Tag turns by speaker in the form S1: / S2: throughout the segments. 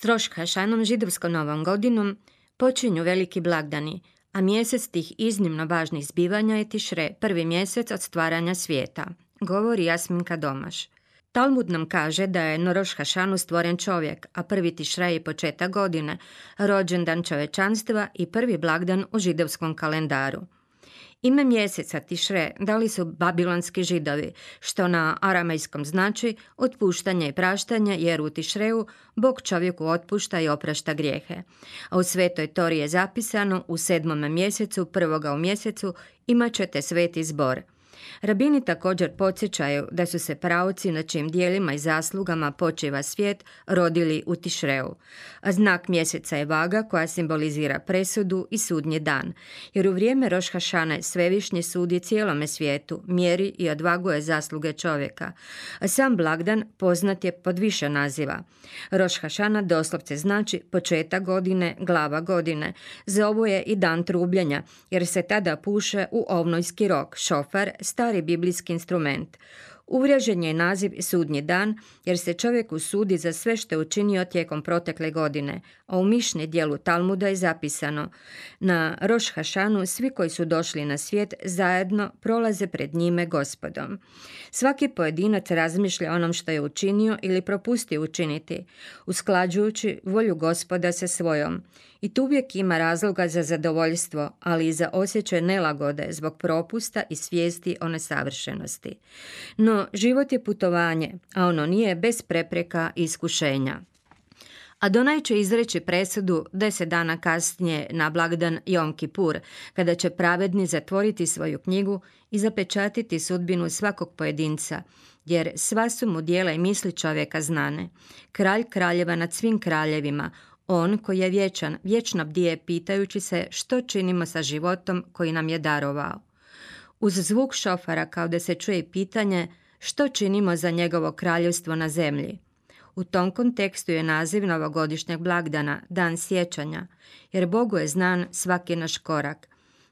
S1: S Rošhašanom židovskom novom godinom počinju veliki blagdani, a mjesec tih iznimno važnih zbivanja je Tišre, prvi mjesec od stvaranja svijeta, govori Jasminka Domaš. Talmud nam kaže da je na Roš Hašanu stvoren čovjek, a prvi Tišre je početak godine, rođendan čovečanstva i prvi blagdan u židovskom kalendaru. Ime mjeseca Tišre dali su babilonski židovi, što na aramejskom znači otpuštanje i praštanje, jer u Tišreu Bog čovjeku otpušta i oprašta grijehe. A u svetoj Tori je zapisano u sedmome mjesecu, prvoga u mjesecu, imat ćete sveti zbor – Rabini također podsjećaju da su se prauci na čim dijelima i zaslugama počiva svijet rodili u Tišreu, a znak mjeseca je vaga koja simbolizira presudu i sudnji dan, jer u vrijeme Rošhašane svevišnji sudi cijelome svijetu, mjeri i odvaguje zasluge čovjeka, a sam blagdan poznat je pod više naziva. Rošhašana doslovce znači početak godine, glava godine, zovu je i dan trubljenja, jer se tada puše u ovnojski rok, šofar, stari biblijski instrument. Uvriježen je naziv sudnji dan jer se čovjek usudi za sve što je učinio tijekom protekle godine, a u mišni dijelu Talmuda je zapisano na Roš Hašanu svi koji su došli na svijet zajedno prolaze pred njime gospodom. Svaki pojedinac razmišlja onom što je učinio ili propustio učiniti, usklađujući volju gospoda sa svojom. I tu uvijek ima razloga za zadovoljstvo, ali i za osjećaj nelagode zbog propusta i svijesti o nesavršenosti. No, život je putovanje, a ono nije bez prepreka i iskušenja. Adonaj će izreći presudu deset dana kasnije na blagdan Jom Kipur, kada će pravedni zatvoriti svoju knjigu i zapečatiti sudbinu svakog pojedinca, jer sva su mu dijela i misli čovjeka znane. Kralj kraljeva nad svim kraljevima, on koji je vječan, vječno bdije pitajući se što činimo sa životom koji nam je darovao. Uz zvuk šofara kao da se čuje pitanje što činimo za njegovo kraljevstvo na zemlji. U tom kontekstu je naziv novogodišnjeg blagdana Dan sjećanja, jer Bogu je znan svaki naš korak.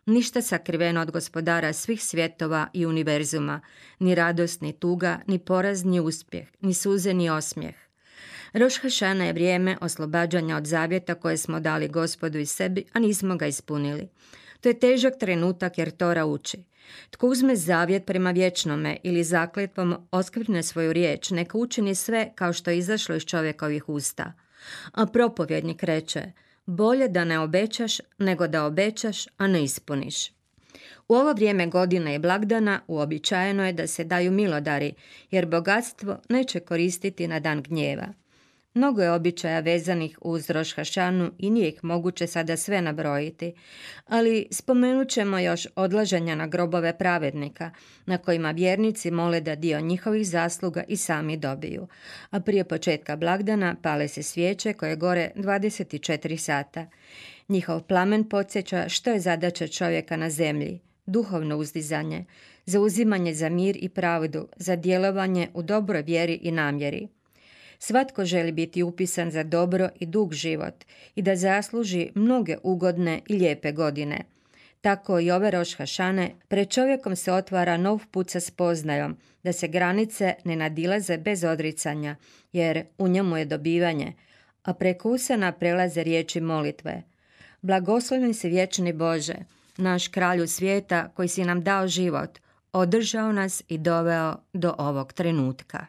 S1: Ništa sakriveno od gospodara svih svjetova i univerzuma, ni radost, ni tuga, ni poraz, ni uspjeh, ni suze, ni osmijeh. Roš Hašana je vrijeme oslobađanja od zavjeta koje smo dali gospodu i sebi, a nismo ga ispunili. To je težak trenutak jer Tora uči. Tko uzme zavjet prema vječnome ili zakletvom oskvrne svoju riječ, neka učini sve kao što je izašlo iz čovjekovih usta. A propovjednik reče, bolje da ne obećaš nego da obećaš, a ne ispuniš. U ovo vrijeme godine i blagdana uobičajeno je da se daju milodari, jer bogatstvo neće koristiti na dan gnjeva. Mnogo je običaja vezanih uz Roš i nije ih moguće sada sve nabrojiti, ali spomenut ćemo još odlaženja na grobove pravednika, na kojima vjernici mole da dio njihovih zasluga i sami dobiju. A prije početka blagdana pale se svijeće koje gore 24 sata. Njihov plamen podsjeća što je zadaća čovjeka na zemlji, duhovno uzdizanje, zauzimanje za mir i pravdu, za djelovanje u dobroj vjeri i namjeri. Svatko želi biti upisan za dobro i dug život i da zasluži mnoge ugodne i lijepe godine. Tako i ove rošhašane, pred čovjekom se otvara nov put sa spoznajom, da se granice ne nadilaze bez odricanja, jer u njemu je dobivanje, a preko usana prelaze riječi molitve. Blagoslovim se vječni Bože, naš kralju svijeta koji si nam dao život, održao nas i doveo do ovog trenutka.